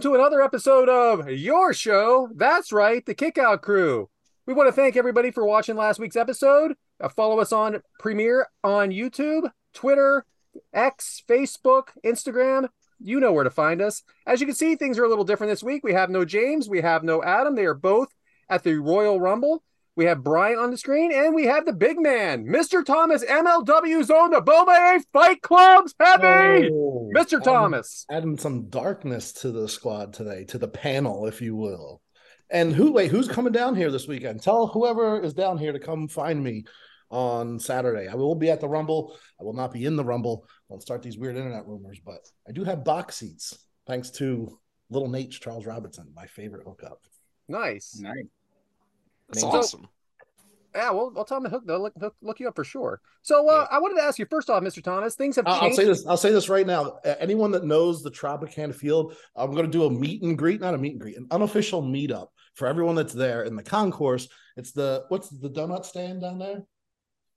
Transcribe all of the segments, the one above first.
Welcome to another episode of your show. That's right, the Kickout Crew. We want to thank everybody for watching last week's episode. Uh, follow us on Premiere on YouTube, Twitter, X, Facebook, Instagram. You know where to find us. As you can see, things are a little different this week. We have no James, we have no Adam. They are both at the Royal Rumble. We have Brian on the screen, and we have the big man, Mr. Thomas, MLW Zone, the Bomaye Fight Club's heavy, Oh, Mr. adding- Thomas. Adding some darkness to the squad today, to the panel, if you will. And who wait, who's coming down here this weekend? Tell whoever is down here to come find me on Saturday. I will be at the Rumble. I will not be in the Rumble. Don't start these weird internet rumors, but I do have box seats thanks to Little Nate Charles Robinson, my favorite hookup. Nice. Nice. That's So- awesome. Yeah, well, I'll tell them to hook, they'll look, hook, look you up for sure. So, uh, I wanted to ask you first off, Mr. Thomas, things have I'll, I'll changed. say this. I'll say this right now. Anyone that knows the Tropicana Field, I'm going to do a meet and greet, not a meet and greet, an unofficial meetup for everyone that's there in the concourse. It's the what's the donut stand down there?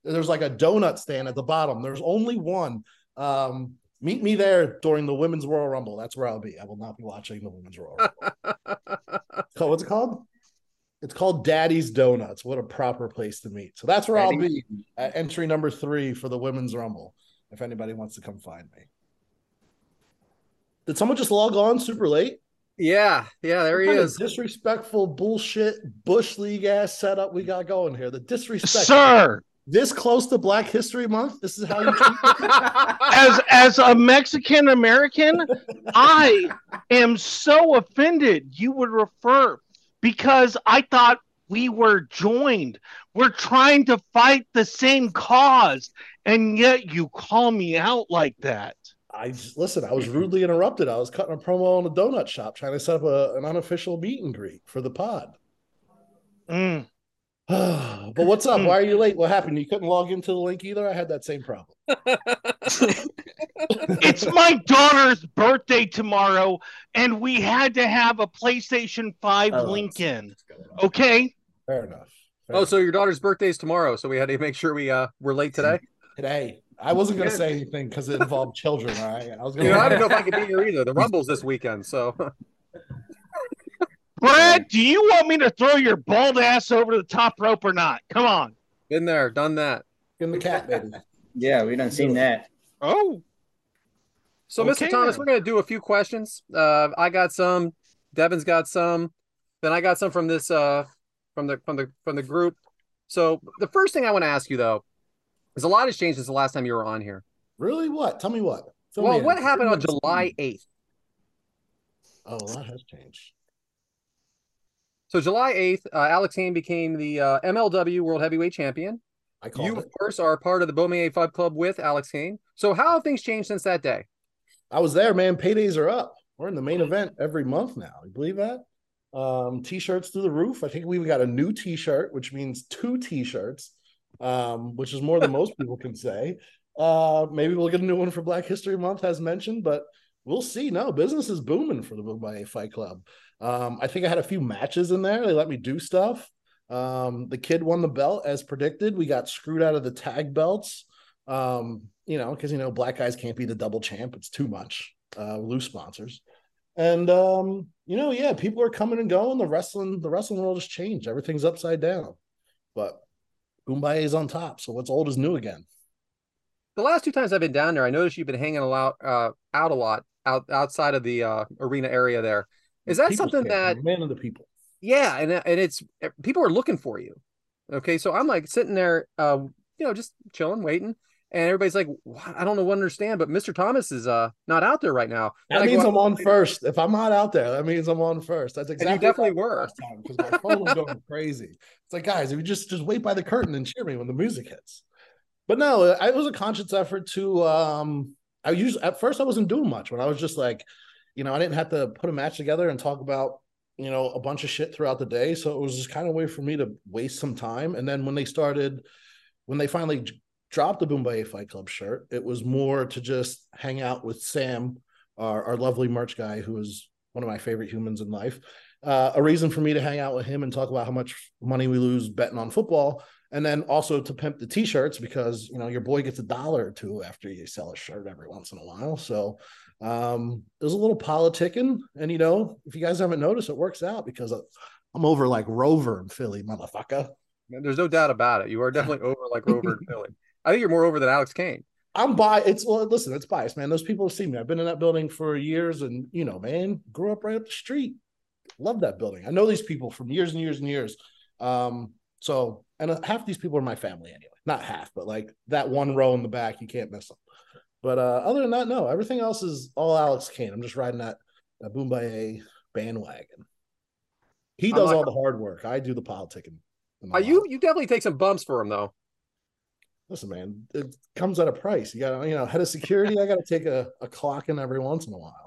There's like a donut stand at the bottom. There's only one. Um, meet me there during the Women's Royal Rumble. That's where I'll be. I will not be watching the Women's Royal Rumble. Called- what's it called? It's called Daddy's Donuts. What a proper place to meet. So that's where I'll be at entry number three for the Women's Rumble. If anybody wants to come find me. Did someone just log on super late? yeah, yeah, there he What kind of is. Disrespectful bullshit bush league ass setup we got going here. The disrespect. Sir, This close to Black History Month. This is how you treat as as a Mexican American, I am so offended you would refer because I thought we were joined. We're trying to fight the same cause, and yet you call me out like that. I just listen. I was rudely interrupted. I was cutting a promo on a donut shop, trying to set up a, an unofficial meet and greet for the pod. Mm. but what's up? Why are you late? What happened? You couldn't log into the link either. I had that same problem. It's my daughter's birthday tomorrow, and we had to have a PlayStation 5 Oh, link in. Okay? Fair enough. Fair Oh, so your daughter's birthday is tomorrow, so we had to make sure we uh were late today. today. I wasn't going to say anything because it involved children. All right, I was You going know, I don't know if I could be here either. The Rumble's this weekend, so Brad, do you want me to throw your bald ass over the top rope or not? Come on. been there, done that. in the cat baby. Yeah, we done seen that. Oh, So, Okay, Mr. Thomas, then. we're gonna do a few questions. Uh, I got some. Devin's got some. Then I got some from this uh from the from the from the group. So the first thing I want to ask you though is a lot has changed since the last time you were on here. Really? What? Tell me what. Fill well, me in. what happened on Fill me in. July eighth? Oh, a lot has changed. So July eighth, uh, Alex Kane became the uh, MLW World Heavyweight Champion. I called You, it. of course, are part of the Bomaye Fight Club with Alex Kane. So how have things changed since that day? I was there, man. Paydays are up. We're in the main event every month now. You believe that? Um, t-shirts through the roof. I think we even got a new t-shirt, which means two t-shirts, um, which is more than most people can say. Uh, maybe we'll get a new one for Black History Month, as mentioned, but we'll see. No, business is booming for the Bomaye Fight Club. Um, I think I had a few matches in there. They let me do stuff. Um, the kid won the belt as predicted. We got screwed out of the tag belts. Um, you know, because you know, black guys can't be the double champ. It's too much. Uh, loose sponsors. And um, you know, yeah, people are coming and going. The wrestling, the wrestling world has changed. Everything's upside down. But Bomaye is on top. So what's old is new again. The last two times I've been down there, I noticed you've been hanging a lot, uh, out a lot out outside of the uh, arena area. There is that People's something that man of the people. yeah, and and it's people are looking for you. Okay, so I'm like sitting there, uh, you know, just chilling, waiting, and everybody's like, I don't know what understand, but Mr. Thomas is uh not out there right now. That And go, means I'm on first. If I'm not out there, that means I'm on first. That's you exactly definitely what were. happened last time because my phone was going crazy. It's like, guys, if you just just wait by the curtain and cheer me when the music hits. But no, it was a conscious effort to. um I used at first I wasn't doing much when I was just like, you know, I didn't have to put a match together and talk about you know a bunch of shit throughout the day. So it was just kind of a way for me to waste some time. And then when they started, when they finally dropped the Bomaye Fight Club shirt, it was more to just hang out with Sam, our, our lovely merch guy, who is one of my favorite humans in life. Uh, a reason for me to hang out with him and talk about how much money we lose betting on football, and then also to pimp the t-shirts because you know your boy gets a dollar or two after you sell a shirt every once in a while. So um, there's a little politicking, and you know if you guys haven't noticed, it works out because I'm over like Rover in Philly, motherfucker. There's no doubt about it. You are definitely over like Rover and Philly. I think you're more over than Alex Kane. I'm bi. It's well, listen, it's biased, man. Those people have seen me. I've been in that building for years, and you know, man, grew up right up the street. Love that building. I know these people from years and years and years. Um, so, and uh, half these people are my family anyway. Not half, but like that one row in the back, you can't miss them. But uh, other than that, no, everything else is all Alex Kane. I'm just riding that that Bomaye bandwagon. He does like- all the hard work. I do the politicking. Uh, you law. you definitely take some bumps for him though. listen, man, it comes at a price. You got, to you know, head of security. I got to take a, a clock in every once in a while.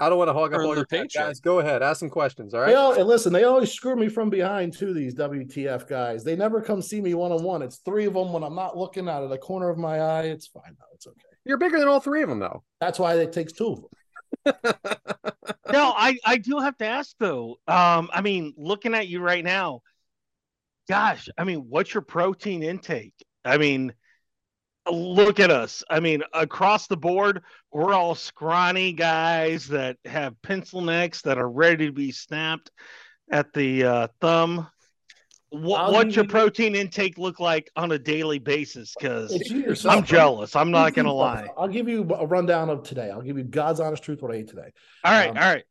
I don't want to hog up all the your time, paycheck. guys. Go ahead, ask some questions. All right. They all, and listen, they always screw me from behind too. These WTF guys, they never come see me one on one. It's three of them when I'm not looking out of the corner of my eye. It's fine though. It's okay. You're bigger than all three of them though. That's why it takes two of them. no, I, I do have to ask though. Um, I mean, looking at you right now, gosh, I mean, what's your protein intake? I mean, look at us. I mean, across the board, we're all scrawny guys that have pencil necks that are ready to be snapped at the uh, thumb. What, what's your protein intake look like on a daily basis? Because. I'm jealous. I'm not gonna lie. I'll give you a rundown of today. I'll give you God's honest truth what I ate today. All right, Um, all right.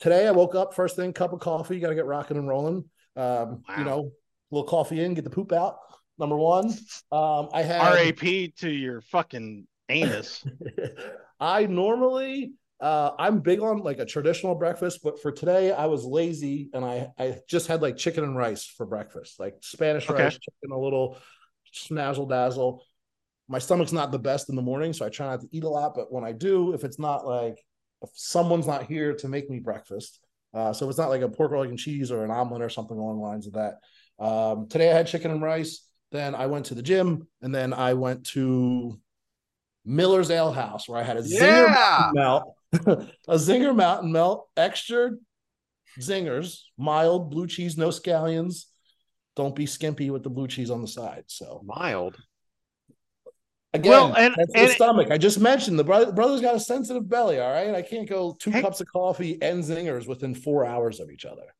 Today I woke up first thing, cup of coffee. You got to get rocking and rolling. Um, Wow. You know, little coffee in, get the poop out. Number one, um, I had RAP to your fucking anus. I normally uh I'm big on like a traditional breakfast, but for today I was lazy and I I just had like chicken and rice for breakfast, like Spanish Okay. rice, chicken, a little snazzle dazzle. My stomach's not the best in the morning, so I try not to eat a lot. But when I do, if it's not like if someone's not here to make me breakfast, uh, so if it's not like a pork roll and cheese or an omelet or something along the lines of that. Um, today I had chicken and rice. Then I went to the gym, and then I went to Miller's Ale House where I had a zinger Yeah. mountain melt, a zinger mountain melt, extra zingers, mild blue cheese, no scallions. Don't be skimpy with the blue cheese on the side. So Mild. again, Well, and- that's and- the stomach. I just mentioned the brother, brother's got a sensitive belly. All right, I can't go two Hey. cups of coffee and zingers within four hours of each other.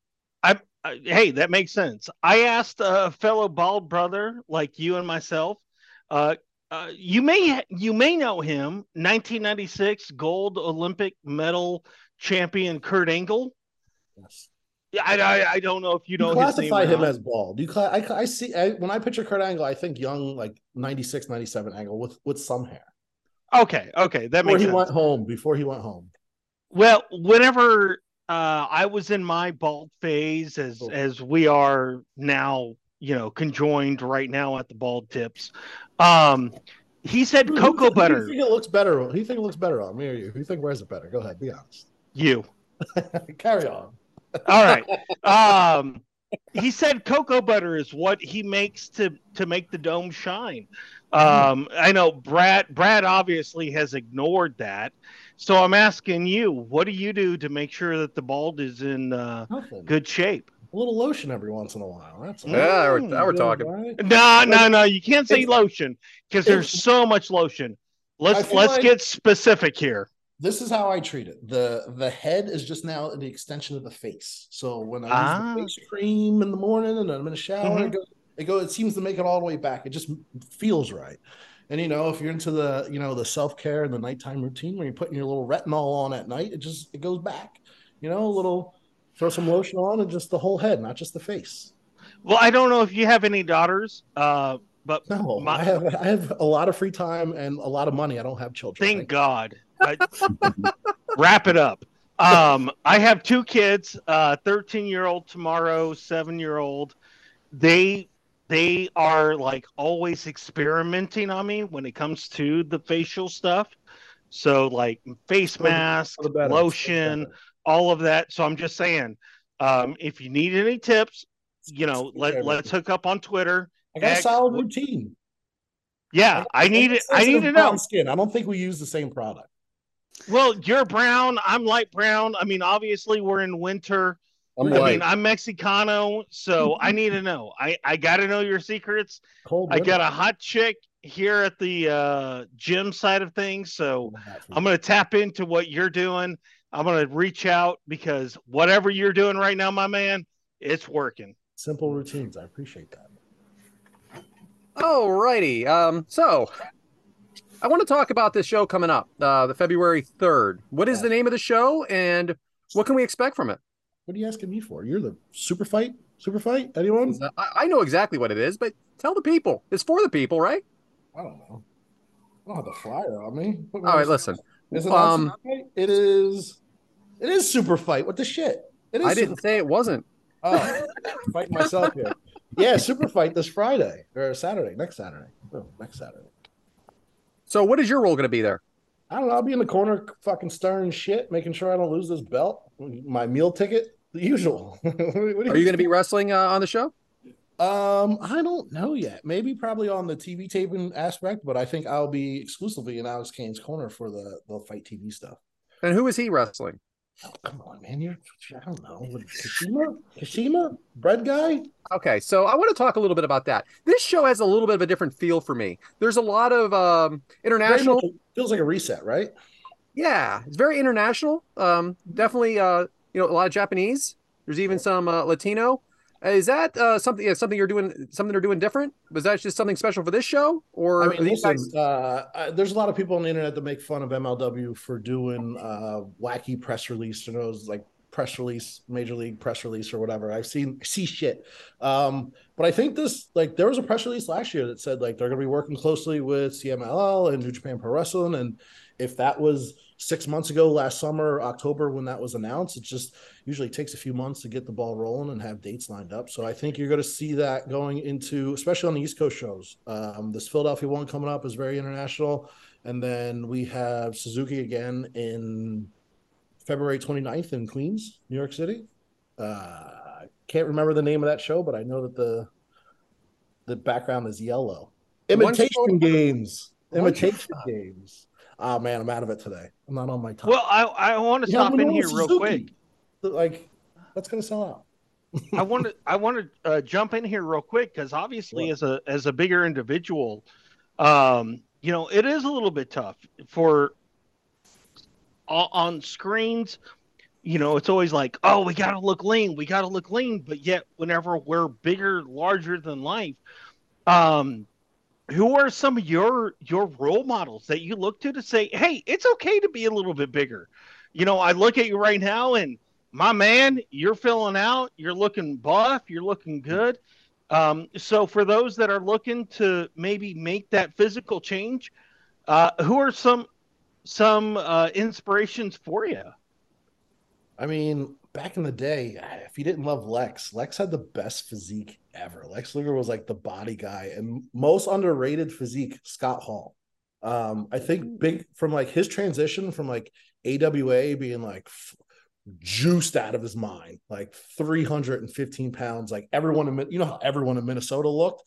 Uh, hey, that makes sense. I asked a fellow bald brother like you and myself. Uh, uh, you may you may know him, 1996 gold Olympic medal champion Kurt Angle. Yes. Yeah, I, I I don't know if you You know name. classify him as bald. You cla- I, I see I, when I picture Kurt Angle, I think young, like 96, 97 Angle with with some hair. okay, okay, that Before makes he sense. went home, before he went home. Well, whenever uh, I was in my bald phase, as Cool. as we are now, you know, conjoined right now at the bald tips. Um, he said Who- who cocoa think- butter. Who think it looks better? Who you think it looks better on me or you? Who you think wears it better? Go ahead, be honest. You. Carry on. All right. Um, he said cocoa butter is what he makes to to make the dome shine. Um, I know Brad. Brad obviously has ignored that, so I'm asking you, what do you do to make sure that the bald is in uh, good shape? A little lotion every once in a while. That's all. Yeah, now we're, now we're talking. right? No, no, no. You can't say It's- lotion because there's so much lotion. Let's let's like- get specific here. This is how I treat it. the The head is just now the extension of the face. So when I Ah. use the face cream in the morning and I'm in the shower, Mhm. it goes- It go. It seems to make it all the way back. It just feels right. And you know, if you're into the you know the self care and the nighttime routine, when you're putting your little retinol on at night, it just it goes back. You know, a little throw some lotion on and just the whole head, not just the face. Well, I don't know if you have any daughters, uh, but No, My- I have I have a lot of free time and a lot of money. I don't have children. thank God. I- wrap it up. Um, I have two kids, uh, 13 year old tomorrow, seven year old. They they are like always experimenting on me when it comes to the facial stuff. So like face mask, For the better. lotion, all of that. So I'm just saying, um, if you need any tips, you know, let let's hook up on Twitter. I got a X- solid routine. Yeah, I need it. I need to know. Skin. I don't think we use the same product. Well, you're brown. I'm light brown. I mean, obviously, we're in winter. I'm I white. mean, I'm Mexicano, so I need to know. I I got to know your secrets. Cold. I got a hot chick here at the uh, gym side of things, so I'm gonna tap into what you're doing. I'm gonna reach out because whatever you're doing right now, my man, it's working. simple routines. I appreciate that. Alrighty. Um, so I want to talk about this show coming up, uh, the February 3rd. What is the name of the show and what can we expect from it? What are you asking me for? You're the super fight? Super fight? Anyone? I, I know exactly what it is, but tell the people. It's for the people, right? I don't know. I don't have the flyer on me. All right, me All on right, the- listen. Is it Um. It is. It is super fight. What the shit? It is. I didn't say it wasn't. Oh, fighting myself here. Yeah, super fight this Friday or Saturday. Next Saturday. Oh, next Saturday. So what is your role going to be there? I don't know. I'll be in the corner, fucking stirring shit, making sure I don't lose this belt, my meal ticket, the usual. What Are you going to be wrestling uh, on the show? Um, I don't know yet. Maybe probably on the TV taping aspect, but I think I'll be exclusively in Alex Kane's corner for the the fight TV stuff. And who is he wrestling? Oh, come on, man! You're I don't know. Kojima, Kojima, bread guy. Okay, so I want to talk a little bit about that. This show has a little bit of a different feel for me. There's a lot of um, international. feels like a reset, right? Yeah, it's very international. Um, definitely, uh, you know, a lot of Japanese. There's even some uh, Latino. Uh, Is that uh, something? Yeah, something you're doing? Something they're doing different? Was that just something special for this show? Or I mean, listen, guys- uh, there's a lot of people on the internet that make fun of MLW for doing uh, wacky press release, you know, like press release, major league press release or whatever. I've seen see shit. Um, but I think this like there was a press release last year that said like they're gonna be working closely with CMLL and New Japan Pro Wrestling. And if that was six months ago, last summer, October, when that was announced, it just usually takes a few months to get the ball rolling and have dates lined up. So I think you're going to see that going into, especially on the East Coast shows. Um, this Philadelphia one coming up is very international. And then we have Suzuki again in February 29th in Queens, New York City. Uh, can't remember the name of that show, but I know that the the background is yellow. Intimidation games. Intimidation games. Oh man, I'm out of it today. I'm not on my time. Well, I I want to Yeah, stop in here it's real quick. Like, that's gonna sell out. I want to I want to uh, jump in here real quick because obviously Sure. as a as a bigger individual, um, you know, it is a little bit tough for on screens. You know, it's always like, oh, we got to look lean, we got to look lean, but yet whenever we're bigger, larger than life, um, who are some of your your role models that you look to to say, hey, it's okay to be a little bit bigger? You know, I look at you right now and my man, you're filling out, you're looking buff, you're looking good. Um, so for those that are looking to maybe make that physical change, uh, who are some some uh, inspirations for you? I mean, back in the day, if you didn't love Lex, Lex had the best physique ever. Lex Luger was like the body guy and most underrated physique, Scott Hall. Um, I think big from like his transition from like AWA being like f- juiced out of his mind, like 315 pounds, like everyone in you know how everyone in Minnesota looked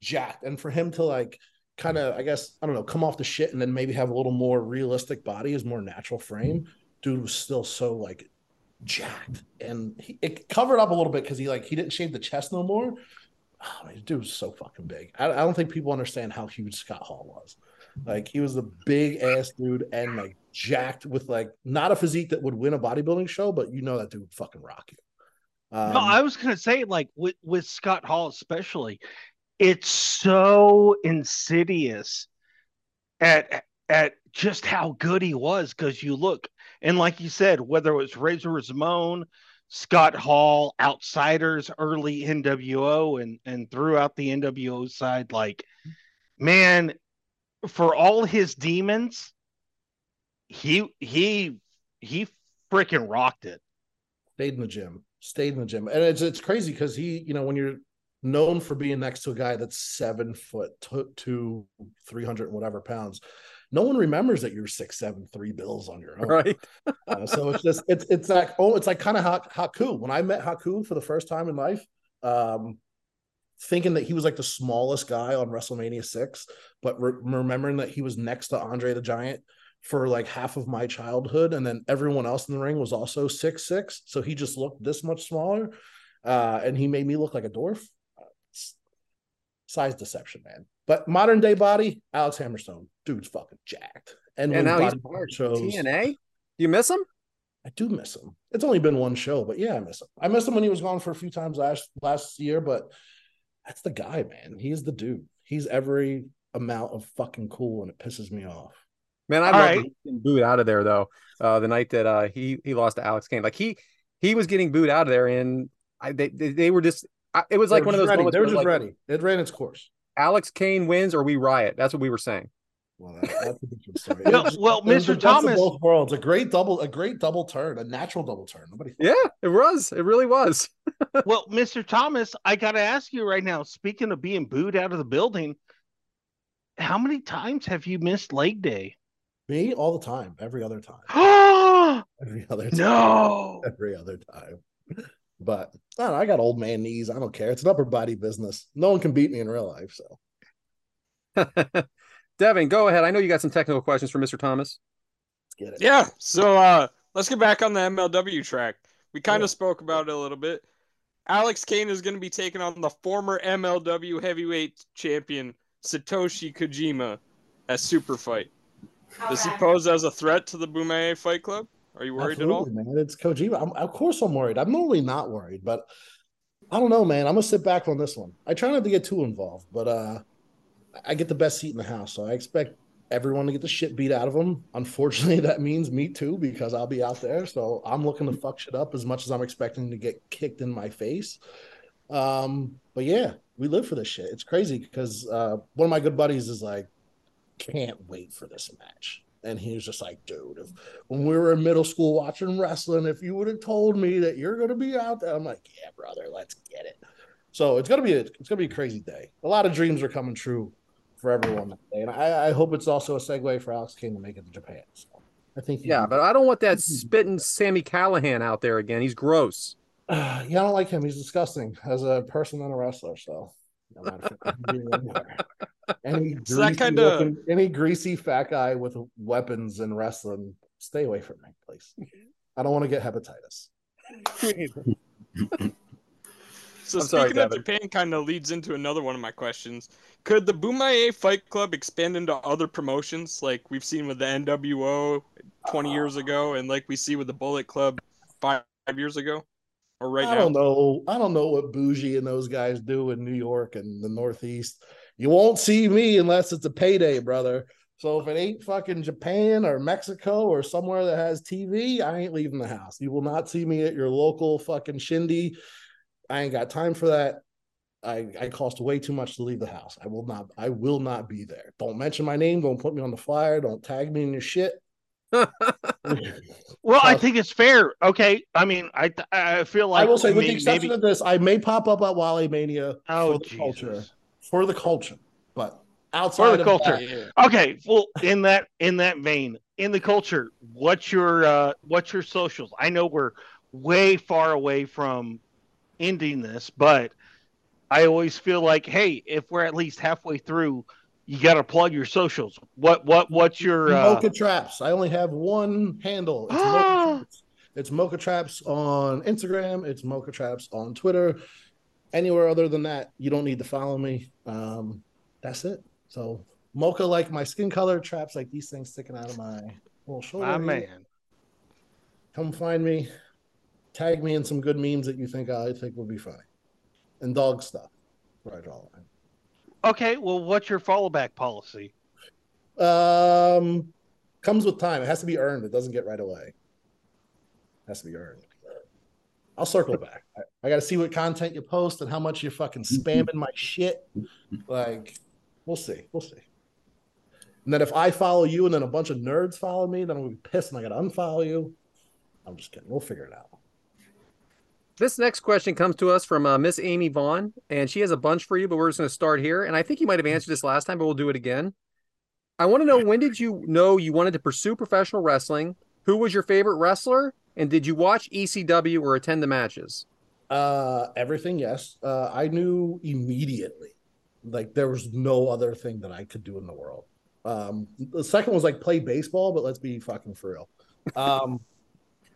jacked. And for him to like kind of, I guess, I don't know, come off the shit and then maybe have a little more realistic body, his more natural frame, dude was still so like jacked and he, it covered up a little bit because he like he didn't shave the chest no more. Oh, man, dude was so fucking big. I, I don't think people understand how huge Scott Hall was. Like he was the big ass dude and like jacked with like not a physique that would win a bodybuilding show, but you know that dude would fucking rock you. Um, no, I was gonna say like with with Scott Hall especially, it's so insidious at at just how good he was because you look and like you said, whether it was Razor Ramon, Scott Hall, outsiders, early NWO, and and throughout the NWO side, like man, for all his demons, he he he freaking rocked it. stayed in the gym, stayed in the gym, and it's it's crazy because he, you know, when you're known for being next to a guy that's seven foot to three hundred and whatever pounds, no one remembers that you're six seven three bills on your own. Right. Uh, so it's just it's it's like oh it's like kind of ha- Haku. When I met Haku for the first time in life, um, thinking that he was like the smallest guy on WrestleMania six, but re- remembering that he was next to Andre the Giant for like half of my childhood, and then everyone else in the ring was also six six, so he just looked this much smaller, uh, and he made me look like a dwarf. Uh, size deception, man. But modern day body, Alex Hammerstone, dude's fucking jacked. And when now he's body part shows- TNA. You miss him? I do miss him. It's only been one show, but yeah, I miss him. I missed him when he was gone for a few times last last year, but that's the guy, man. He's the dude. He's every amount of fucking cool, and it pisses me off. Man, I All love right. getting booed out of there though. Uh, the night that uh he he lost to Alex Kane, like he he was getting booed out of there, and I they they, they were just. I, it was like one of those just ready. They were just like, ready. It ran its course. Alex Kane wins or we riot. That's what we were saying. Well, that, that's a different story. Well- It was- well, it the Mr. best of Thomas- both worlds. A great double, a great double turn, a natural double turn. Nobody. Yeah, it was. It really was. well, Mr. Thomas, I got to ask you right now. Speaking of being booed out of the building, how many times have you missed leg day? Me all the time, every other time, Oh every other time, no! every other time. But I, don't know, I got old man knees. I don't care. It's an upper body business. No one can beat me in real life. So Devin, go ahead. I know you got some technical questions for Mr. Thomas. let's get it. Yeah, so uh let's get back on the MLW track. We kind Yeah. of spoke about it a little bit. Alex Kane is going to be taking on the former MLW heavyweight champion Satoshi Kojima at Super Fight. Does he pose as a threat to the Bomaye Fight Club? Are you worried at all? Man. It's Kojima. I'm, of course, I'm worried. I'm normally not worried, but I don't know, man. I'm gonna sit back on this one. I try not to get too involved, but uh, I get the best seat in the house, so I expect everyone to get the shit beat out of them. Unfortunately, that means me too because I'll be out there. So I'm looking to fuck shit up as much as I'm expecting to get kicked in my face. Um, but yeah, we live for this shit. It's crazy because uh, one of my good buddies is like, can't wait for this match. And he was just like, dude, if when we were in middle school watching wrestling, if you would have told me that you're gonna be out there, I'm like, yeah, brother, let's get it. So it's gonna be a it's gonna be a crazy day. A lot of dreams are coming true for everyone that day, and I, I hope it's also a segue for Alex Kane to make it to Japan. So I think, Yeah, but I don't want that spitting Sami Callihan out there again. He's gross. yeah, I don't like him. He's disgusting as a person and a wrestler. So no matter if- any So that greasy kinda- looking- any greasy fat guy with weapons and wrestling, stay away from me, please. I don't want to get hepatitis. So I'm sorry, speaking of Japan kind of leads into another one of my questions. Could the Bomaye Fight Club expand into other promotions like we've seen with the NWO 20 years ah. ago and like we see with the Bullet Club 5 years ago or right I now? don't know. I don't know what Boujii and those guys do in New York and the Northeast. You won't see me unless it's a payday, brother. So if it ain't fucking Japan or Mexico or somewhere that has TV, I ain't leaving the house. You will not see me at your local fucking shindy. I ain't got time for that. I, I cost way too much to leave the house. I will not. I will not be there. Don't mention my name. Don't put me on the flyer. Don't tag me in your shit. Well, I think it's fair. Okay, I mean, I I feel like I will say, with may- the exception maybe- of this, I may pop up at Wally Mania oh for the culture. For the culture, but outside the of culture. that, Yeah. Okay, well, in that in that vein, in the culture, what's your uh what's your socials? I know we're way far away from ending this, but I always feel like, hey, if we're at least halfway through, you got to plug your socials. What what what's your uh, Mocha Traps. I only have one handle. It's Mocha Traps. It's Mocha Traps on Instagram. It's Mocha Traps on Twitter. Anywhere other than that, you don't need to follow me. Um, that's it. So Mocha like my skin color, traps like these things sticking out of my little shoulder. my here. man? Come find me. tag me in some good memes that you think I think would be funny, and dog stuff. Right, I draw the line. Okay, well, what's your fallback policy? Um, comes with time. It has to be earned. It doesn't get right away. has to be earned. I'll circle back. I, I got to see what content you post and how much you're fucking spamming my shit. Like, we'll see. We'll see. And then if I follow you and then a bunch of nerds follow me, then I'm gonna be pissed and I gotta unfollow you. I'm just kidding. We'll figure it out. This next question comes to us from uh, Miss Amy Vaughn, and she has a bunch for you, but we're just going to start here. And I think you might have answered this last time, but we'll do it again. I want to know when did you know you wanted to pursue professional wrestling? Who was your favorite wrestler? And did you watch ECW or attend the matches? Uh, everything, yes. Uh, I knew immediately. Like there was no other thing that I could do in the world. Um, the second was like play baseball, but let's be fucking for real. Um,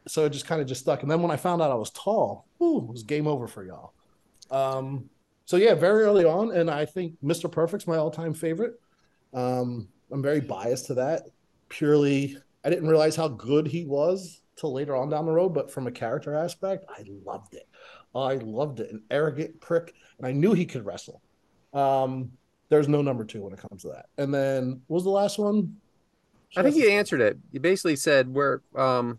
so it just kind of just stuck. And then when I found out I was tall, ooh, it was game over for y'all. Um, so yeah, very early on, and I think Mr. Perfect's my all-time favorite. Um, I'm very biased to that. Purely, I didn't realize how good he was till later on down the road, but from a character aspect, I loved it. I loved it. An arrogant prick, and I knew he could wrestle. Um, there's no number two when it comes to that. And then what was the last one? I think you answered it. You basically said where, um,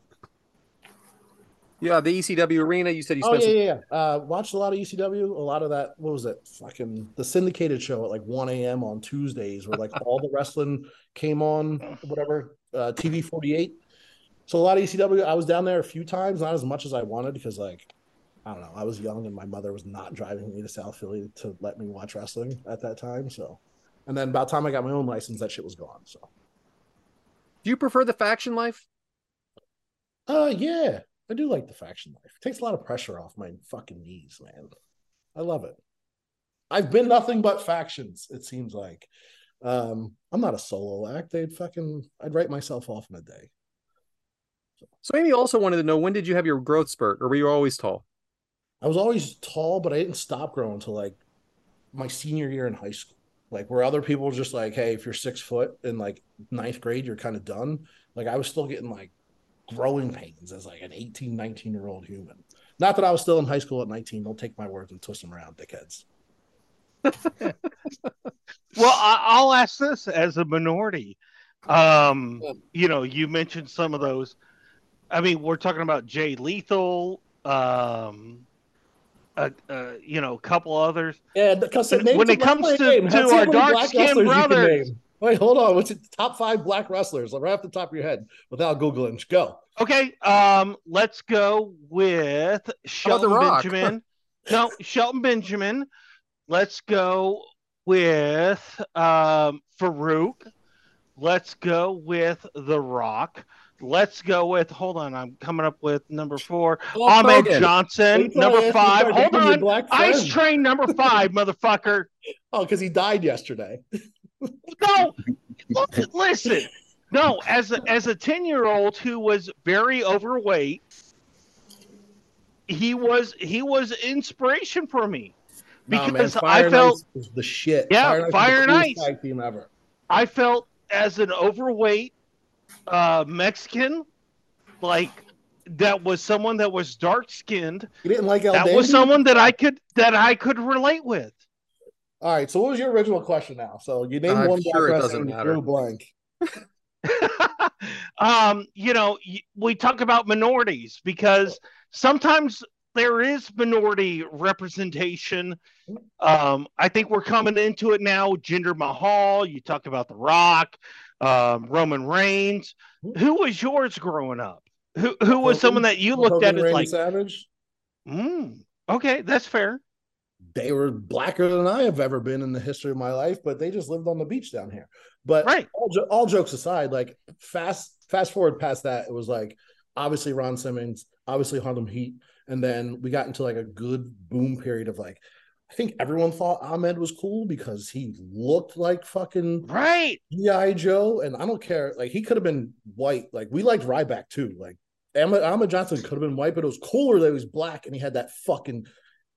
yeah, the ECW arena. You said you Oh spent. yeah, yeah, yeah. Uh, watched a lot of ECW. A lot of that. What was it? Fucking the syndicated show at like 1 a.m. on Tuesdays, where like all the wrestling came on, whatever. Uh, TV 48. So a lot of ECW. I was down there a few times, not as much as I wanted because like I don't know, I was young and my mother was not driving me to South Philly to let me watch wrestling at that time. So, and then by the time I got my own license, that shit was gone. So, Do you prefer the faction life? uh, yeah, I do like the faction life. It takes a lot of pressure off my fucking knees, man. I love it. I've been nothing but factions. It seems like. Um, I'm not a solo act. They'd fucking. I'd write myself off in a day. So Amy also wanted to know when did you have your growth spurt, or were you always tall? I was always tall, but I didn't stop growing until like my senior year in high school. Like where other people were just like, hey, if you're six foot in like ninth grade, you're kind of done. Like I was still getting like growing pains as like an 18, 19 year old human. Not that I was still in high school at 19. Don't take my words and twist them around, dickheads. Well, I, I'll ask this as a minority. Um, you know, you mentioned some of those. I mean, we're talking about Jay Lethal, um, uh, uh, you know, a couple others. Yeah, because When it comes to- to our dark-skinned brothers- Wait, hold on. What's the top five black wrestlers? Right off the top of your head, without googling. Go. Okay, um, let's go with Shelton Benjamin. no, Shelton Benjamin. Let's go with um, Farouk. Let's go with The Rock. Let's go with. Hold on, I'm coming up with number four. Hulk Ahmed Hogan. Johnson. Wait till I Number five. Hold on. Ice. Train number five, motherfucker. Oh, because he died yesterday. No, listen. No, as a, as a ten year old who was very overweight, he was he was inspiration for me because Fire I felt was the shit. Yeah, Fire the and Ice. tag team ever. I felt as an overweight uh, Mexican, like that was someone that was dark skinned. You didn't like El That Dandy? was someone that I could that I could relate with. All right. So, what was your original question now? So, you named I'm one black sure it wrestler doesn't and you matter. drew blank. um, you know, we talk about minorities because sometimes there is minority representation. Um, I think we're coming into it now. Jinder Mahal, you talk about The Rock, um, Roman Reigns. Who was yours growing up? Who who was Hogan? someone that you Hulk looked at as Randy like, Savage. mm, okay, that's fair. They were blacker than I have ever been in the history of my life, but they just lived on the beach down here. But Right. all, jo- all jokes aside, like fast fast forward past that, it was like obviously Ron Simmons, obviously Harlem Heat, and then we got into like a good boom period of like I think everyone thought Ahmed was cool because he looked like fucking Right. G.I. Joe, and I don't care. Like he could have been white. Like we liked Ryback too. Like Ahmed, Ahmed Johnson could have been white, but it was cooler that he was black and he had that fucking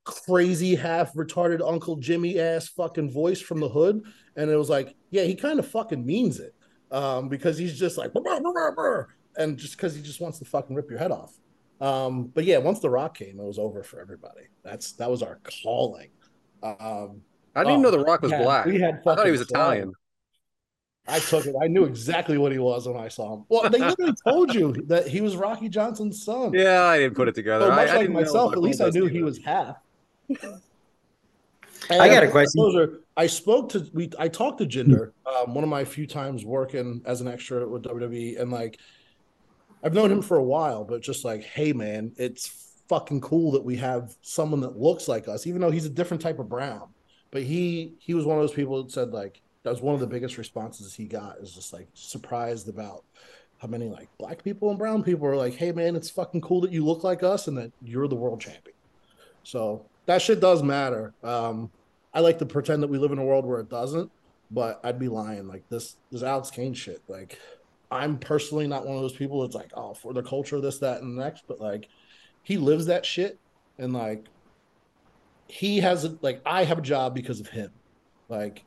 crazy half retarded Uncle Jimmy ass fucking voice from the hood. And it was like, yeah, he kind of fucking means it. Um, because he's just like "Brr, brr, brr, brr," and just because he just wants to fucking rip your head off. Um, but yeah, once The Rock came, it was over for everybody. That's that was our calling. Um, I didn't Oh, know The Rock was had- black. we had I thought he was Italian. fun. I took it. I knew exactly what he was when I saw him. Well, they literally told you that he was Rocky Johnson's son. Yeah, I didn't put it together. So much I like didn't myself, at least I knew does he was half. I got a question. I spoke to we. I talked to Jinder um, one of my few times working as an extra with WWE, and like I've known him for a while, but just like, hey man, it's fucking cool that we have someone that looks like us, even though he's a different type of brown. But he he was one of those people that said like that was one of the biggest responses he got is just like surprised about how many like black people and brown people are like, hey man, it's fucking cool that you look like us and that you're the world champion. So that shit does matter. Um, I like to pretend that we live in a world where it doesn't, but I'd be lying. Like this, this Alex Kane shit. Like, I'm personally not one of those people that's like, oh, for the culture, this, that, and the next. But like, he lives that shit, and like, he has a, like, I have a job because of him. Like,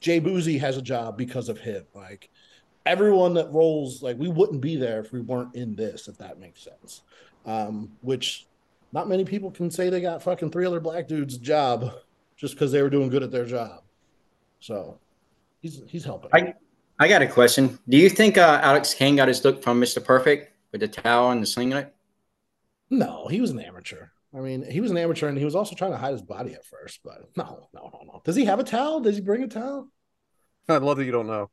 J Boujii has a job because of him. Like, everyone that rolls, like, we wouldn't be there if we weren't in this. If that makes sense. Um, which not many people can say they got fucking three other black dudes job just because they were doing good at their job. So he's he's helping. I- I got a question. Do you think uh, Alex Kane got his look from Mr. Perfect with the towel and the singlet? no, he was an amateur. I mean, he was an amateur and he was also trying to hide his body at first, but no, no, no, no. Does he have a towel? Does he bring a towel? I'd love that you don't know.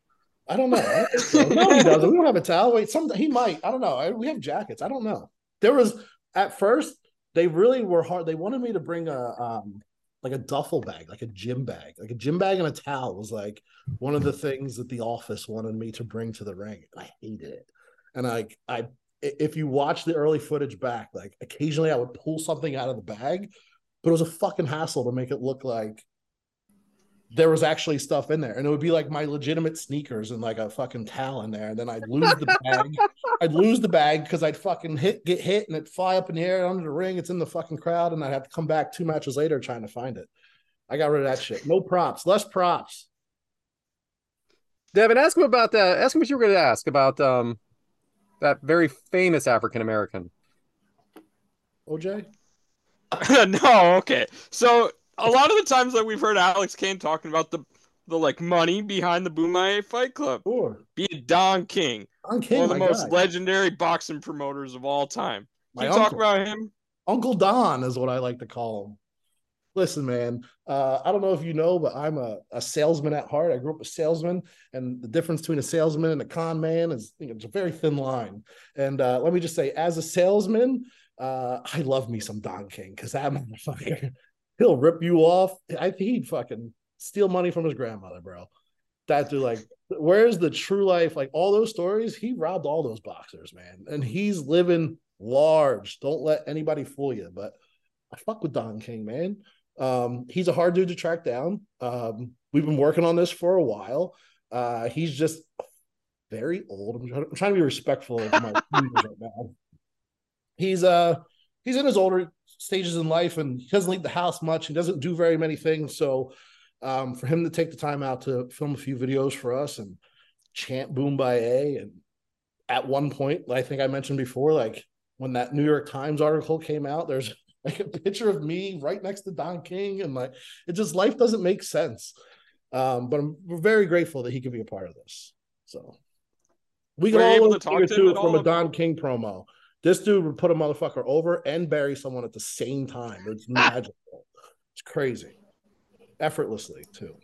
I don't know. I don't so. no, he doesn't. We don't have a towel. Wait, some he might. I don't know. I- We have jackets. I don't know. There was at first they really were hard. They wanted me to bring a um like a duffel bag, like a gym bag, like a gym bag and a towel was like one of the things that the office wanted me to bring to the ring. I hated it, and I I if you watch the early footage back, like occasionally I would pull something out of the bag, but it was a fucking hassle to make it look like there was actually stuff in there. And it would be like my legitimate sneakers and like a fucking towel in there. And then I'd lose the bag. I'd lose the bag because I'd fucking hit, get hit and it'd fly up in the air under the ring. It's in the fucking crowd. And I'd have to come back two matches later trying to find it. I got rid of that shit. No props, less props. Devin, ask him about that. Ask him what you were going to ask about um that very famous African American. OJ? no, okay. So a lot of the times that we've heard Alex Kane talking about the the like money behind the Bomaye Fight Club, Sure. be it Don King, I'm King, one of the most guy. legendary boxing promoters of all time. Can you talk about him? Uncle Don is what I like to call him. Listen, man, uh, I don't know if you know, but I'm a, a salesman at heart. I grew up a salesman, and the difference between a salesman and a con man is you know, it's a very thin line. And uh, let me just say, as a salesman, uh, I love me some Don King because that motherfucker, he'll rip you off. I think he'd fucking steal money from his grandmother, bro. That dude, like, where's the true life? Like all those stories, he robbed all those boxers, man, and he's living large. Don't let anybody fool you. But I fuck with Don King, man. Um, he's a hard dude to track down. Um, we've been working on this for a while. Uh, he's just very old. I'm trying, to be respectful of my right now. He's uh he's in his older stages in life and he doesn't leave the house much. He doesn't do very many things. So um, for him to take the time out to film a few videos for us and chant Bomaye and at one point, I think I mentioned before, like when that New York Times article came out, there's like a picture of me right next to Don King, and like it just life doesn't make sense. Um, but I'm we're very grateful that he could be a part of this. So we can you able all to talk to him from all a Don King promo. This dude would put a motherfucker over and bury someone at the same time. It's magical. It's crazy. Effortlessly too.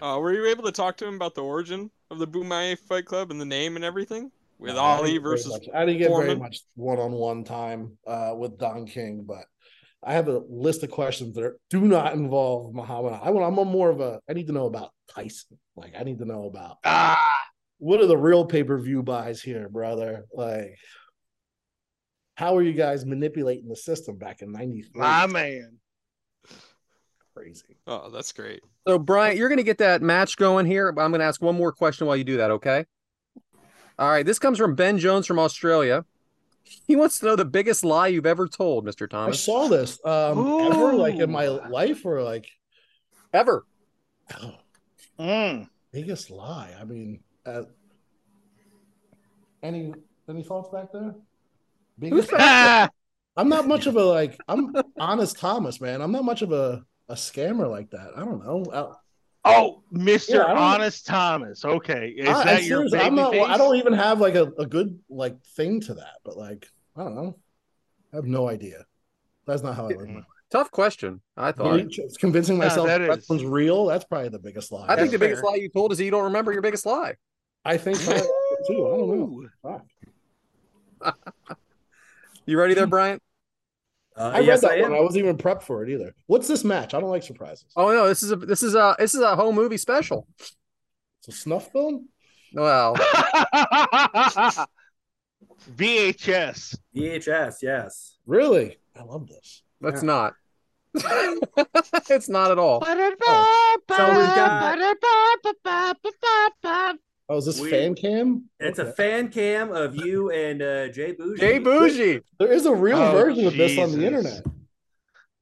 Uh, were you able to talk to him about the origin of the Bomaye Fight Club and the name and everything with No, Ali very versus? I didn't get very Foreman? much one-on-one time uh, with Don King, but I have a list of questions that are, do not involve Muhammad. I want. I'm a more of a. I need to know about Tyson. Like I need to know about Ah, what are the real pay-per-view buys here, brother. Like how are you guys manipulating the system back in '93? my man. Crazy. Oh, that's great. So, Brian, you're going to get that match going here, but I'm going to ask one more question while you do that, okay? All right. This comes from Ben Jones from Australia. He wants to know the biggest lie you've ever told, Mr. Thomas. I saw this um ever like in my life or like Ever. oh, Mm. biggest lie. I mean, uh, any any thoughts back there? Biggest I'm not much of a like. I'm honest Thomas, man. I'm not much of a a scammer like that. I don't know. I, oh, Mister Yeah, I don't- Honest Thomas. Okay, is I, that I your baby I'm not. face? I don't even have like a, a good like thing to that. But like, I don't know. I have no idea. That's not how I live. my life. Tough question. I thought. Believe- It's convincing Yeah, myself that that is. one's real. That's probably the biggest lie. I think the That's biggest lie you told is that you don't remember your biggest lie. I think so too. I don't know. You ready there, Brian? Uh, I read that I one. am. I wasn't even prepped for it either. What's this match? I don't like surprises. Oh no, this is a this is a this is a home movie special. It's a snuff film. Well, VHS. VHS, yes. Really? I love this. that's not. it's not at all. So we've got- Oh, is this We- fan cam? It's Okay. a fan cam of you and uh, J Boujii. J Boujii. There is a real Oh, version of this on the internet.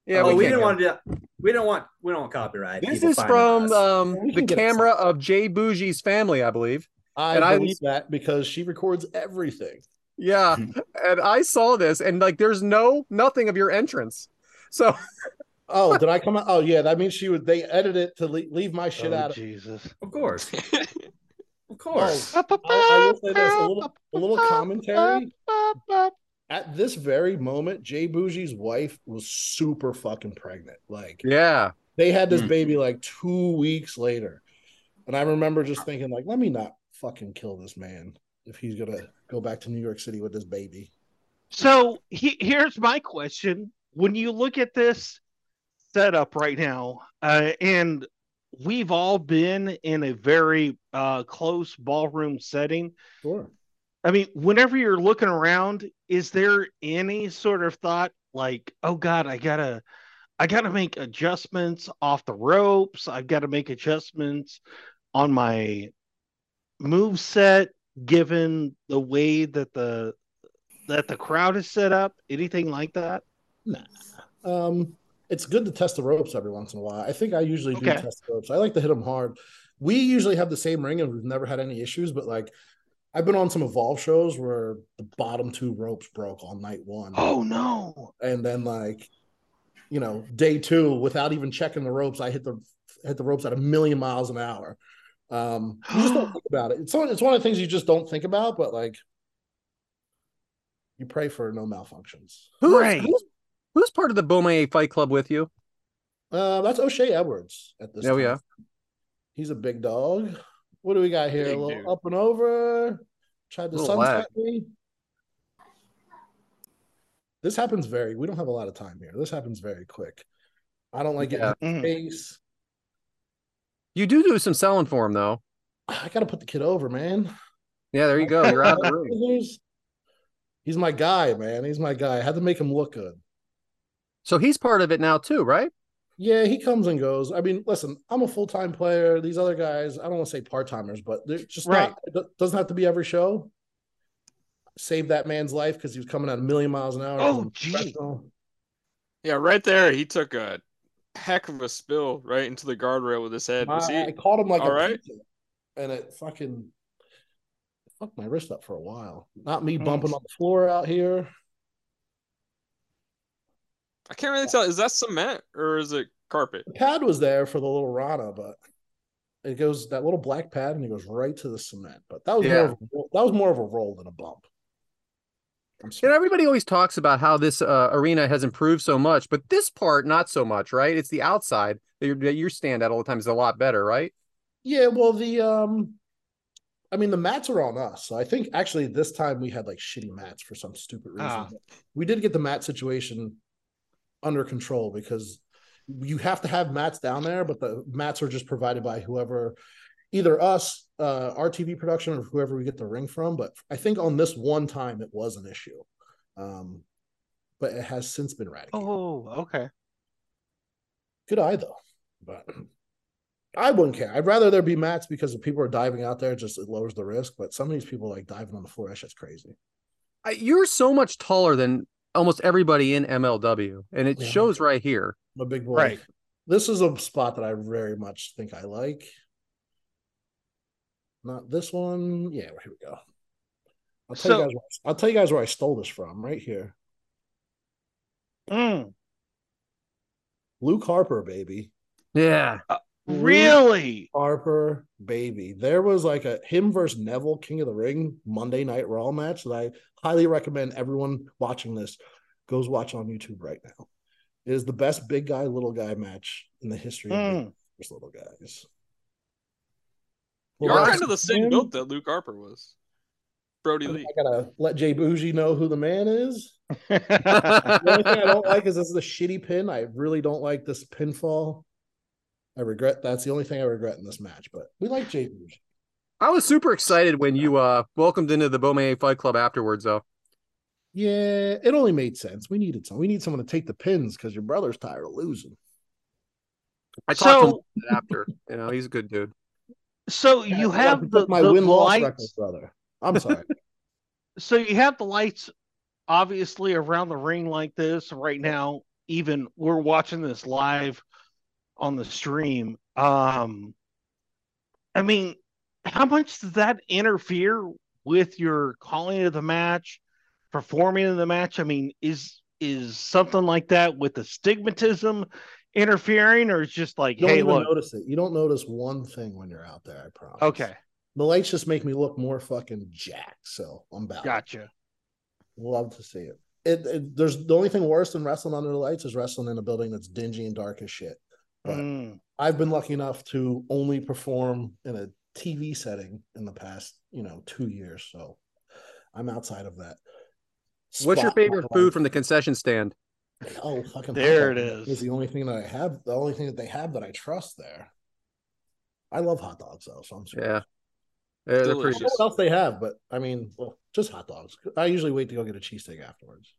Yeah, oh, we, we didn't go. want to do We don't want. We don't want copyright. This People is from um, the can get it camera of J Boujii's family, I believe. I And believe was- that because she records everything. Yeah, and I saw this, and like, there's no nothing of your entrance. So Oh, did I come out? Oh, yeah. That means she would. They edit it to le- leave my shit oh, out. Of, Jesus. Of course. of oh, course. I, I will say this: a little, a little commentary. At this very moment, J Boujii's wife was super fucking pregnant. Like yeah, they had this Hmm. baby like two weeks later, and I remember just thinking, like, let me not fucking kill this man if he's gonna go back to New York City with this baby. So he, here's my question: When you look at this setup right now, uh, and we've all been in a very uh, close ballroom setting. Sure. I mean, whenever you're looking around, is there any sort of thought like, "Oh God, I gotta, I gotta make adjustments off the ropes. I've got to make adjustments on my move set, given the way that the that the crowd is set up? Anything like that?" Um, it's good to test the ropes every once in a while. I think I usually do test the ropes. I like to hit them hard. We usually have the same ring and we've never had any issues, but like I've been on some evolve shows where the bottom two ropes broke on night one. Oh no! And then like, you know, day two, without even checking the ropes, I hit the hit the ropes at a million miles an hour. Um, you just don't think about it. It's one, it's one of the things you just don't think about, but like you pray for no malfunctions. who's, Right. who's who's part of the Bomaye Fight Club with you? Uh, that's O'Shea Edwards at this Oh, time. yeah. He's a big dog. What do we got here? Big a little dude. up and over. Tried to Little sunset me. This happens very. We don't have a lot of time here. This happens very quick. I don't like Yeah. getting Mhm. face. You do do some selling for him though. I got to put the kid over, man. Yeah, there you go. You're out of the ring. He's, he's my guy, man. He's my guy. I had to make him look good. So he's part of it now too, right? Yeah, he comes and goes. I mean, listen, I'm a full time player. These other guys, I don't want to say part timers, but they're just Right. not. It doesn't have to be every show. Save that man's life because he was coming at a million miles an hour. Oh, gee. Yeah, right there, he took a heck of a spill right into the guardrail with his head. Was I, I caught him like all a right? pizza, and it fucking fucked my wrist up for a while. Not me Mm. bumping on the floor out here. I can't really tell. Is that cement or is it carpet? The pad was there for the little Rana, but it goes that little black pad and it goes right to the cement. But that was Yeah. more of a, that was more of a roll than a bump. I'm You sorry. know, everybody always talks about how this uh, arena has improved so much, but this part not so much, right? It's the outside that, you that you stand at all the time is a lot better, right? Yeah, well, the um, I mean, the mats are on us. So I think actually this time we had like shitty mats for some stupid reason. Ah. We did get the mat situation under control because you have to have mats down there, but the mats are just provided by whoever, either us, uh, our TV production, or whoever we get the ring from. But I think on this one time it was an issue, um, but it has since been eradicated. Oh, okay. Good eye though, but I wouldn't care. I'd rather there be mats because if people are diving out there, just it lowers the risk. But some of these people like diving on the floor. that's shit's crazy. I, you're so much taller than almost everybody in MLW, and it Yeah. shows right here. I'm a big boy. Right. This is a spot that I very much think I like. Not this one. Yeah, here we go. I'll tell So- you guys. Where, I'll tell you guys where I stole this from. Right here, Mm, Luke Harper, baby. Yeah. Really? Harper, baby. There was like a him versus Neville King of the Ring Monday Night Raw match that I highly recommend everyone watching this goes watch on YouTube right now. It is the best big guy little guy match in the history of Mm. big versus little guys. You're kind of the same man, build that Luke Harper was. Brodie Lee. I gotta let J Boujii know who the man is. The only thing I don't like is this is a shitty pin. I really don't like this pinfall. I regret that's the only thing I regret in this match. But we like Jay I was super excited when you uh welcomed into the Bomaye Fight Club afterwards, though. Yeah, it only made sense. We needed some. We need someone to take the pins because your brother's tired of losing. I talked to him after. You know, he's a good dude. so Yeah, you I have the, my the win loss record, lights. brother. I'm sorry. So you have the lights, obviously around the ring like this right now. Even we're watching this live on the stream. Um, I mean, how much does that interfere with your calling of the match, performing in the match? I mean, is is something like that with the stigmatism interfering, or it's just like, You don't hey, look, notice it. You don't notice one thing when you're out there. I promise. okay, The lights just make me look more fucking jacked. So I'm back. gotcha. Love to see it. It, it. There's the only thing worse than wrestling under the lights is wrestling in a building that's dingy and dark as shit. But Mm. I've been lucky enough to only perform in a TV setting in the past, you know, two years. So I'm outside of that. What's your favorite food from the concession stand? Oh, fucking There hot dog is. Is the only thing that I have. The only thing that they have that I trust there. I love hot dogs though, so I'm sorry. Yeah. Yeah, they're I pretty don't know what else they have, but I mean, well, just hot dogs. I usually wait to go get a cheesesteak afterwards.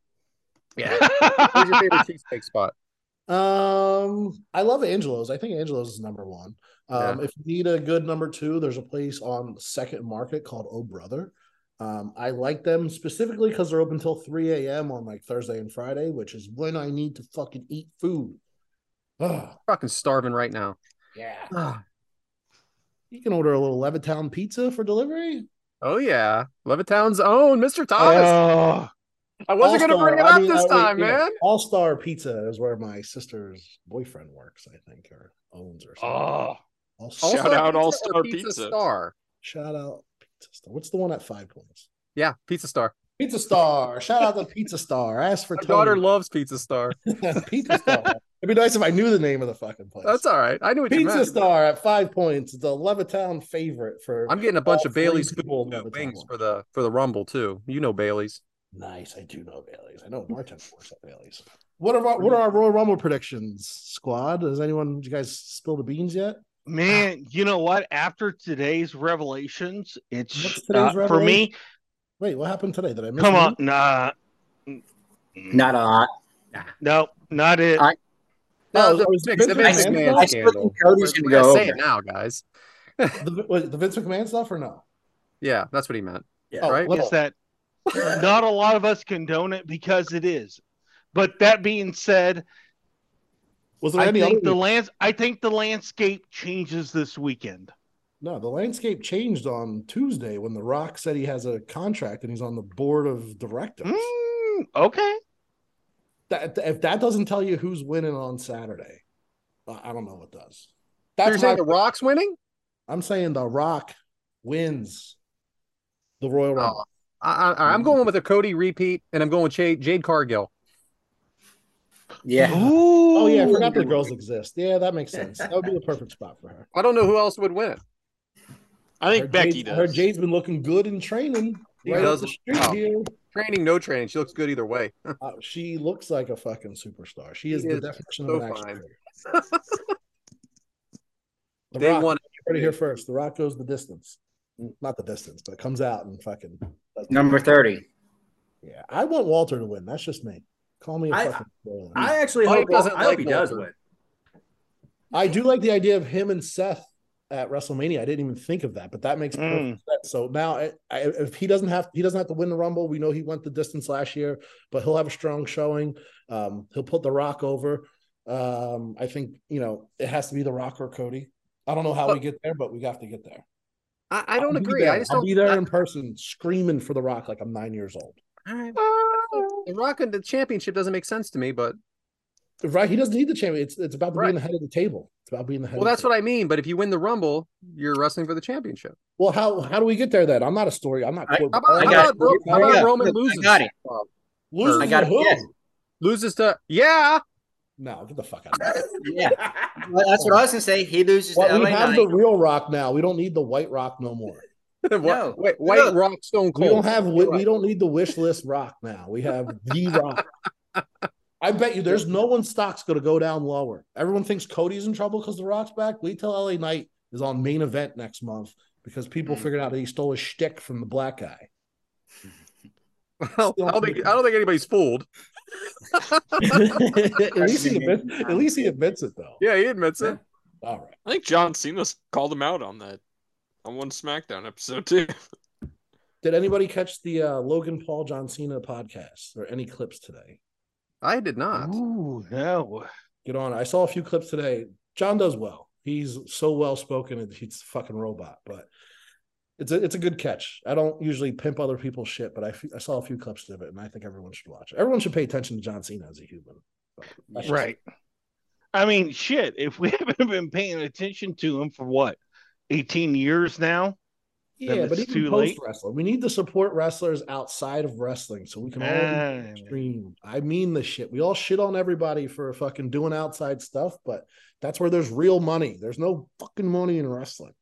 Yeah. Where's your favorite cheesesteak spot? Um, I love Angelo's. I think Angelo's is number one. Um, Yeah. if you need a good number two, there's a place on Second Market called Oh Brother. Um, I like them specifically because they're open until 3 a.m. on like Thursday and Friday, which is when I need to fucking eat food. Ugh, Fucking starving right now. yeah. Ah. You can order a little Levittown pizza for delivery. Oh yeah. Levittown's own Mr. Thomas. Oh, I wasn't gonna bring it up this time, man. All Star Pizza is where my sister's boyfriend works, I think, or owns or something. oh. All-Star- Shout out All-Star Pizza Pizza. Star. Shout out Pizza Star. What's the one at five points? Yeah, Pizza Star. Pizza Star. Shout out to Pizza Star. Ask for My Tony. daughter loves Pizza Star. Pizza Star. It'd be nice if I knew the name of the fucking place. That's all right. I knew what you Pizza meant. Star at five points. The Levittown favorite for I'm getting a bunch of Bailey's three food people in Levittown. wings for the for the Rumble too. You know Bailey's. Nice. I do know Bailey's. I know Martin works at Bailey's. What are our, what are our Royal Rumble predictions, squad? Has anyone? Did you guys spill the beans yet? Man, you know what? After today's revelations, it's today's uh, for me. Wait, what happened today? Did I miss? Come on, anything? nah, Not a lot. no, not it. I- the, it was Vince Vince McMahon McMahon I still think scandal. Cody's gonna gonna go say over. it now, guys. The, wait, the Vince McMahon stuff or no? Yeah, that's what he meant. Yeah. Oh, Right? let- It's that not a lot of us condone it because it is. But that being said, Was there I any think other? the lands I think the landscape changes this weekend. No, the landscape changed on Tuesday when The Rock said he has a contract and he's on the board of directors. Mm, okay. That if that doesn't tell you who's winning on Saturday, I I don't know what does. You're That's saying the Rock's winning? I'm saying The Rock wins the Royal Rumble. I, I, I'm going with a Cody repeat, and I'm going with Jade, Jade Cargill. Yeah. Ooh. Oh yeah, I forgot the girls exist. Yeah, that makes sense. That would be the perfect spot for her. I don't know who else would win. I think Her Becky Jade, does. Her Jade's been looking good in training. She Right up does. the street Oh. here. Training, no training. She looks good either way. Uh, she looks like a fucking superstar. She is She the is definition so of an action fine. figure. The They Rock, won. heard it here first. The Rock goes the distance. Not the distance, but comes out and fucking. Does- Number 30. Yeah, I want Walter to win. That's just me. Call me a I- fucking spoiler. I actually hope, doesn't I hope like he does win. I do like the idea of him and Seth at WrestleMania. I didn't even think of that, but that makes perfect Mm. sense. So now, I, I, if he doesn't have, he doesn't have to win the Rumble. We know he went the distance last year, but he'll have a strong showing. Um, he'll put the Rock over. Um, I think you know it has to be the Rock or Cody. I don't know how we get there, but we have to get there. I, I don't agree. there. I just I'll don't. be there I- in person, screaming for the Rock like I'm nine years old. all ah. right. The Rock and the championship doesn't make sense to me, but Right? He doesn't need the champion. It's it's about Right. being the head of the table. It's about being the head. well, that's what I mean. But if you win the Rumble, you're wrestling for the championship. Well, how how do we get there then? I'm not a story. I'm not. I- How about, I how got about. Ro- how I about got it. Roman Look, I loses? got it. Loses I got to it. who? Yes. loses to yeah. No, get the fuck out of here. Yeah, well, that's what I was gonna say. He loses Well, to we have Knight. the real Rock now. We don't need the White Rock no more. What- No. wait, White Look. Rock Stone cold. We don't have we, we don't need the wish list Rock now. We have the Rock. I bet you there's no one stock's going to go down lower. Everyone thinks Cody's in trouble because the Rock's back. Wait till LA Knight is on main event next month because people Hmm. figured out that he stole a shtick from the black guy. Well, I don't think I don't think anybody's fooled. At least he admits, at least he admits it though. Yeah, he admits it. All right. I think John Cena called him out on that on one SmackDown episode too. Did anybody catch the uh, Logan Paul John Cena podcast or any clips today? I did not. Ooh, no. Get on. it. I saw a few clips today. John does well. He's so well spoken and he's a fucking robot, but it's a it's a good catch. I don't usually pimp other people's shit, but I, f- I saw a few clips of it and I think everyone should watch it. Everyone should pay attention to John Cena as a human. Right. I mean, shit, if we haven't been paying attention to him for what, 18 years now? Yeah, but it's even too post late. wrestling, we need to support wrestlers outside of wrestling so we can all Ah. stream. I mean the shit. We all shit on everybody for fucking doing outside stuff, but that's where there's real money. There's no fucking money in wrestling.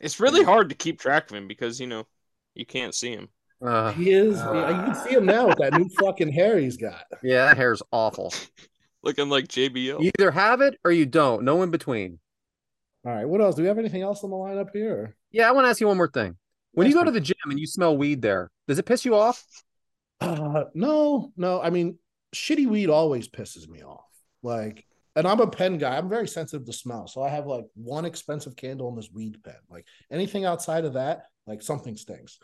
It's really hard to keep track of him because you know you can't see him. Uh, He is. yeah, you can see him now with that new fucking hair he's got. yeah, that hair's awful. Looking like JBL. You either have it or you don't. No in between. All right. What else? Do we have anything else on the lineup here? Yeah, I want to ask you one more thing. When you Yes, go to the gym and you smell weed there, does it piss you off? Uh, no, no. I mean, shitty weed always pisses me off. Like, and I'm a pen guy. I'm very sensitive to smell. So I have like one expensive candle in this weed pen. Like anything outside of that, like something stinks.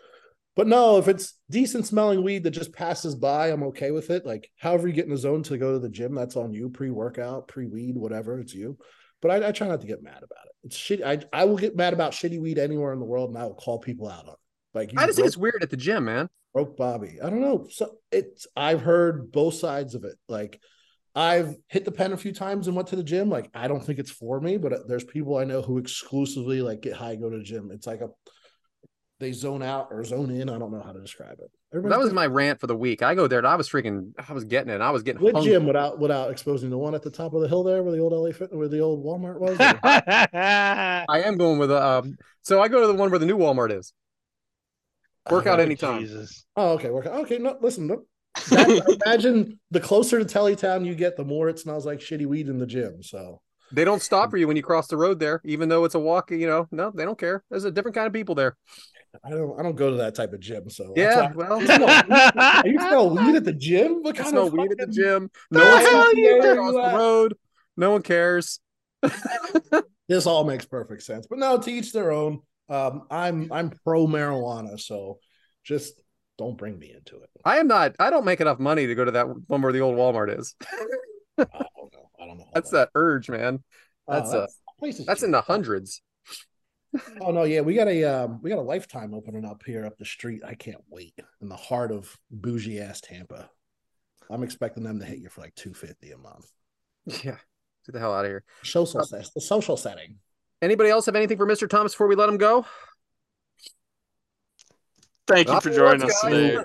But no, if it's decent smelling weed that just passes by, I'm okay with it. Like, however you get in the zone to go to the gym, that's on you. Pre workout, pre weed, whatever, it's you. But I, I try not to get mad about it. It's shit. I, I will get mad about shitty weed anywhere in the world, and I will call people out on it. Like, you I just think it's weird at the gym, man. broke Bobby. I don't know. So it's I've heard both sides of it. Like I've hit the pen a few times and went to the gym. Like I don't think it's for me, but there's people I know who exclusively like get high, go to the gym. It's like a they zone out or zone in. I don't know how to describe it. That was my rant for the week. I go there and I was freaking, I was getting it. I was getting What hungry. gym without without exposing the one at the top of the hill there where the old LA Fit where the old Walmart was? or- I am going with a. Um, so I go to the one where the new Walmart is. Workout Oh, anytime. Jesus. Oh, okay. Work okay. No, listen. No, that- imagine the closer to Tellytown you get, the more it smells like shitty weed in the gym. So They don't stop for you when you cross the road there, even though it's a walk. You know, no, they don't care. There's a different kind of people there. I don't I don't go to that type of gym. So Yeah, well, You smell- you smell weed at the gym? What kind smell of weed at the gym. The No one hell you across the road. No one cares. This all makes perfect sense. But no, to each their own. Um, I'm I'm pro marijuana, so just don't bring me into it. I am not. I don't make enough money to go to that one where the old Walmart is. I don't know. I don't know. That's that urge, man. Oh, That's uh place is that's in the hundreds. Oh no, yeah, we got a um, we got a lifetime opening up here up the street. I can't wait in the heart of bougie ass Tampa. I'm expecting them to hit you for like two fifty a month. Yeah. Get the hell out of here. Social set, the social setting. Anybody else have anything for Mr. Thomas before we let him go? Thank you for joining let's us today.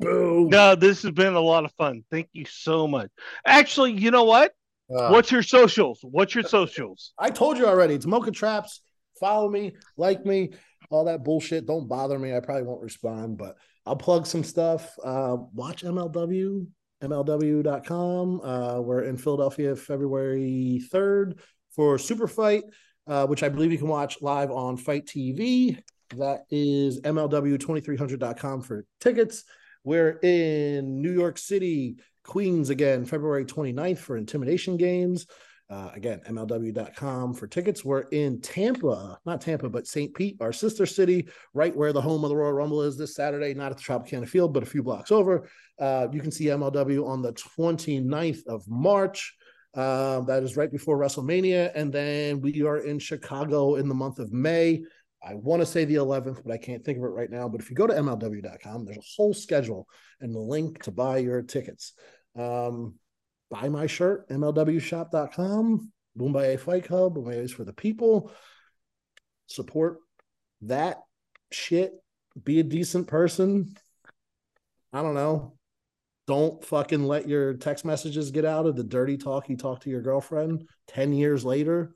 Boom. No, this has been a lot of fun. Thank you so much. Actually, you know what? Uh, What's your socials? What's your socials? I told you already. It's Mocha Traps. Follow me, like me, all that bullshit. Don't bother me. I probably won't respond, but I'll plug some stuff. Uh, watch MLW, MLW.com. Uh, we're in Philadelphia February 3rd for Super Fight, uh, which I believe you can watch live on FITE TV. That is MLW2300.com for tickets. We're in New York City, Queens again, February 29th for Intimidation Games. Uh, again, MLW.com for tickets. We're in Tampa, not Tampa, but St. Pete, our sister city, right where the home of the Royal Rumble is this Saturday, not at the Tropicana Field, but a few blocks over. Uh, you can see MLW on the 29th of March. Uh, that is right before WrestleMania. And then we are in Chicago in the month of May. I want to say the 11th, but I can't think of it right now. But if you go to MLW.com, there's a whole schedule and the link to buy your tickets. Um, buy my shirt, MLWshop.com, Bomaye Fight Club, Bomaye is for the people. Support that shit. Be a decent person. I don't know. Don't fucking let your text messages get out of the dirty talk you talk to your girlfriend 10 years later.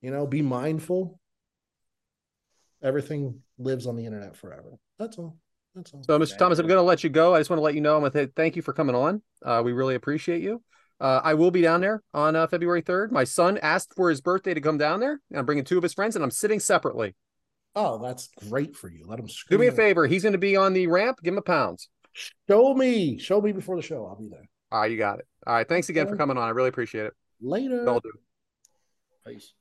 You know, be mindful. Everything lives on the internet forever. That's all. That's all. So, Mr. Thomas, I'm going to let you go. I just want to let you know I'm going to say thank you for coming on. Uh, we really appreciate you. Uh, I will be down there on uh, February 3rd. My son asked for his birthday to come down there. And I'm bringing two of his friends, and I'm sitting separately. Oh, that's great for you. Let him Do me a favor. He's going to be on the ramp. Give him a pounds. Show me. Show me before the show. I'll be there. All right, you got it. All right, thanks again for coming on. I really appreciate it. Later. All do. Peace.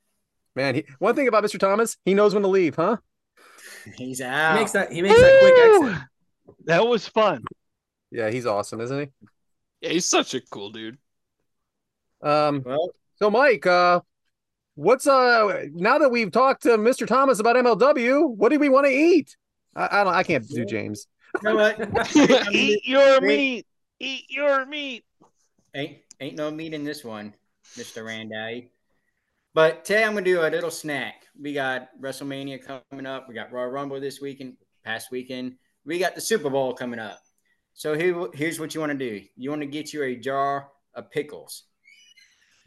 Man, he, one thing about Mr. Thomas, he knows when to leave, huh? He's out. He makes that he makes that quick exit. That was fun. Yeah, he's awesome, isn't he? Yeah, he's such a cool dude. Um, Well, so Mike, uh, what's uh now that we've talked to Mr. Thomas about MLW, what do we want to eat? I, I don't I can't do James. you know? I Eat your meat. Eat your meat. ain't ain't no meat in this one, Mister Randall. But today I'm gonna do a little snack. We got WrestleMania coming up. We got Royal Rumble this weekend, past weekend. We got the Super Bowl coming up. So here, here's what you want to do. You want to get you a jar of pickles.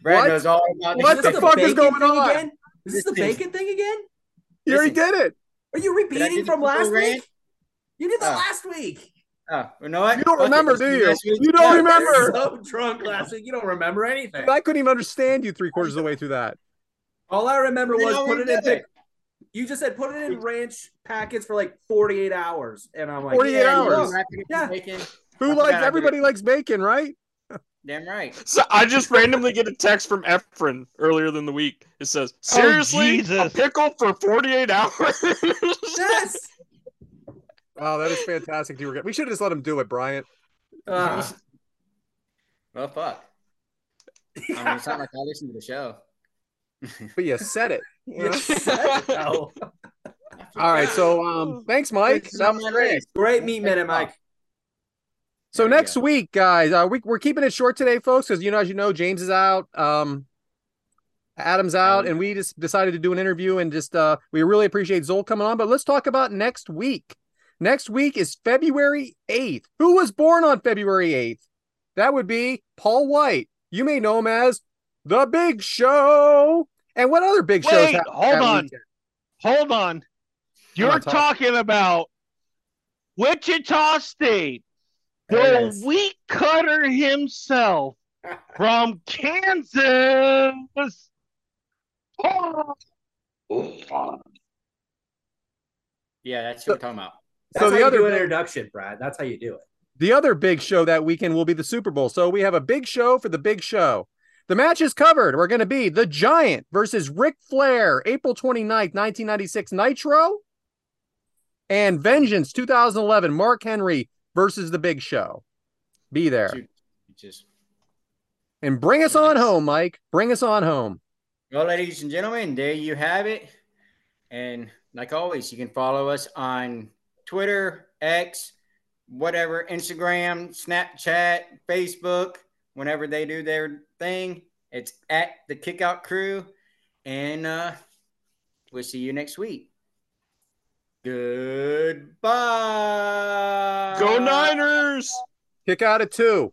Brad What? knows all about What this. the fuck is going on? Again? Is this the Listen. bacon thing again? You already did it. Are you Did I do repeating from last Super week? You did that Oh. last week. Oh, you know what? You don't remember, do you? You don't remember. You're so drunk last week, you don't remember anything. I couldn't even understand you three quarters of the way through that. All I remember was put it in. did it. You just said put it in ranch packets for like 48 hours, and I'm like, 48 yeah, hours. look. Wrap it in Yeah. bacon. Who likes forgot I did everybody it. likes bacon, right? Damn right. So I just randomly get a text from Efren earlier than the week. It says, "Seriously, a pickle for 48 hours." Yes. Oh, that is fantastic. You were we should have just let him do it, Bryant. Uh, Well, fuck. I mean, it's not like I listen to the show. But you said it. you said it. All right, so um, thanks, Mike. It's That was great. list. Great meat minute, Mike. So There next week, guys, uh, we, we're keeping it short today, folks, because you know, as you know, James is out, um, Adam's out, and we just decided to do an interview and just uh, we really appreciate Zoel coming on. But let's talk about next week. Next week is February eighth. Who was born on February eighth? That would be Paul Wight. You may know him as the Big Show. And what other big shows? Wait, hold on. weekend? Hold on. You're not talking. talking about Wichita State. There The wheat cutter himself from Kansas. Oh. Yeah, that's what we're talking about. That's So how the you other do an introduction, Brad. That's how you do it. The other big show that weekend will be the Super Bowl. So we have a big show for the big show. The match is covered. We're going to be The Giant versus Ric Flair, April 29th, 1996 Nitro. And Vengeance 2011, Mark Henry versus The Big Show. Be there. Just And bring us on home, Mike. Bring us on home. well, ladies and gentlemen, there you have it. And like always, you can follow us on Twitter, X, whatever, Instagram, Snapchat, Facebook. Whenever they do their thing, it's at the Kickout Crew. And uh, we'll see you next week. Goodbye. Go Niners! Kick out at two.